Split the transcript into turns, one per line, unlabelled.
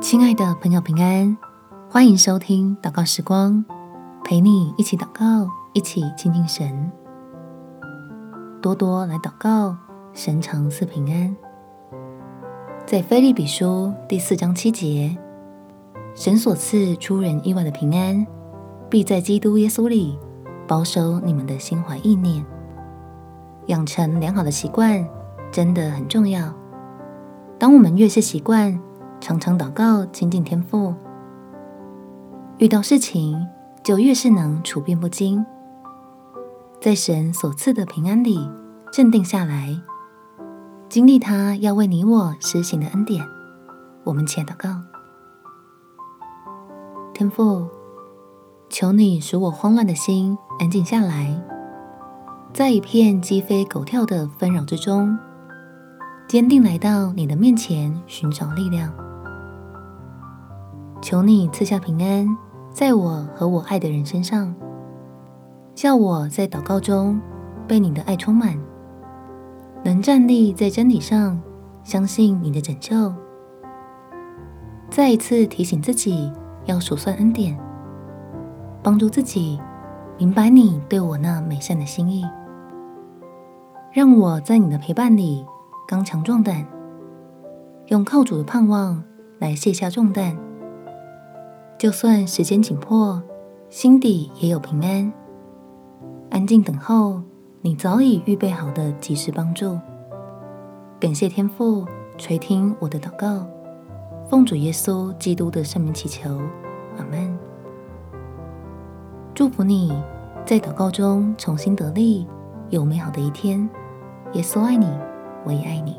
亲爱的朋友，平安，欢迎收听祷告时光，陪你一起祷告，一起亲近神，多多来祷告，神常赐平安。在腓立比书第四章七节，神所赐出人意外的平安，必在基督耶稣里保守你们的心怀意念。养成良好的习惯真的很重要。当我们越是习惯常常祷告亲近天父，遇到事情就越是能处变不惊，在神所赐的平安里镇定下来，经历他要为你我施行的恩典。我们且祷告：天父，求你使我慌乱的心安静下来，在一片鸡飞狗跳的纷扰之中，坚定来到你的面前寻找力量。求你赐下平安，在我和我爱的人身上，叫我在祷告中被你的爱充满，能站立在真理上，相信你的拯救。再一次提醒自己要数算恩典，帮助自己明白你对我那美善的心意。让我在你的陪伴里刚强壮胆，用靠主的盼望来卸下重担。就算时间紧迫，心底也有平安，安静等候你早已预备好的及时帮助。感谢天父垂听我的祷告，奉主耶稣基督的圣名祈求，阿门。祝福你在祷告中重新得力，有美好的一天。耶稣爱你，我也爱你。